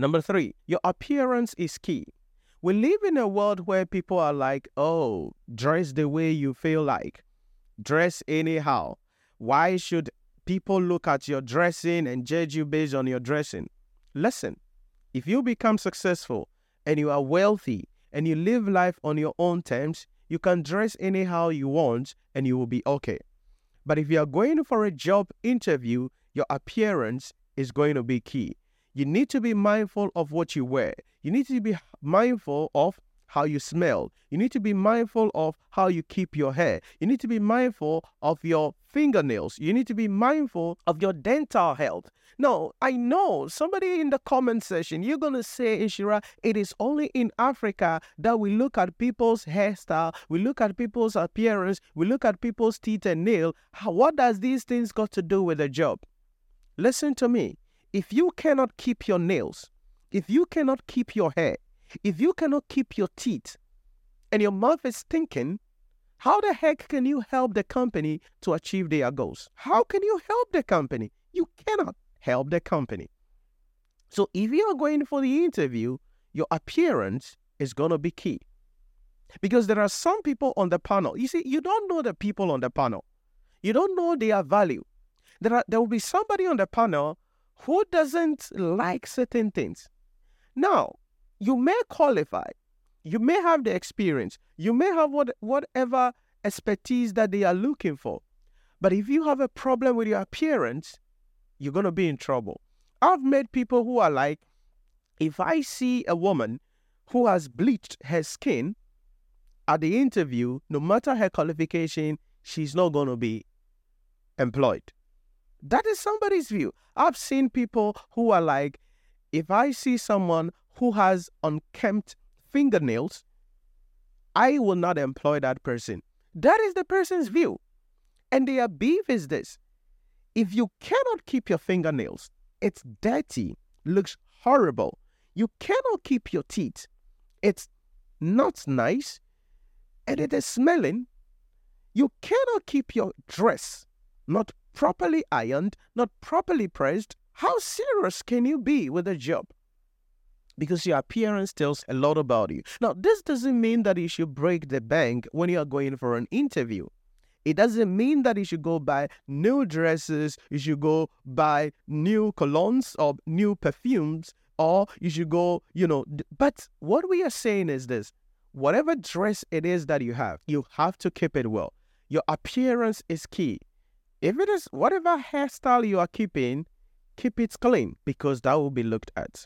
Number three, your appearance is key. We live in a world where people are like, oh, dress the way you feel like, dress anyhow. Why should people look at your dressing and judge you based on your dressing? Listen, if you become successful and you are wealthy and you live life on your own terms, you can dress anyhow you want and you will be okay. But if you are going for a job interview, your appearance is going to be key. You need to be mindful of what you wear. You need to be mindful of how you smell. You need to be mindful of how you keep your hair. You need to be mindful of your fingernails. You need to be mindful of your dental health. No, I know somebody in the comment section, you're going to say, Nhyira, it is only in Africa that we look at people's hairstyle, we look at people's appearance, we look at people's teeth and nail. What does these things got to do with the job? Listen to me. If you cannot keep your nails, if you cannot keep your hair, if you cannot keep your teeth and your mouth is stinking, how the heck can you help the company to achieve their goals? How can you help the company? You cannot help the company. So if you are going for the interview, your appearance is going to be key. Because there are some people on the panel. You see, you don't know the people on the panel. You don't know their value. There are there will be somebody on the panel who doesn't like certain things. Now, you may qualify, you may have the experience, you may have what, whatever expertise that they are looking for. But if you have a problem with your appearance, you're going to be in trouble. I've met people who are like, if I see a woman who has bleached her skin at the interview, no matter her qualification, she's not going to be employed. That is somebody's view. I've seen people who are like, if I see someone who has unkempt fingernails, I will not employ that person. That is the person's view. And their beef is this if you cannot keep your fingernails, it's dirty, looks horrible. You cannot keep your teeth, it's not nice, and it is smelling. You cannot keep your dress, not properly ironed, not properly pressed. How serious can you be with a job? because your appearance tells a lot about you. Now, this doesn't mean that you should break the bank when you are going for an interview. It doesn't mean that you should go buy new dresses, you should go buy new colognes or new perfumes, or you should go, you know. But what we are saying is this whatever dress it is that you have, you have to keep it well. Your appearance is key. If it is whatever hairstyle you are keeping, keep it clean because that will be looked at.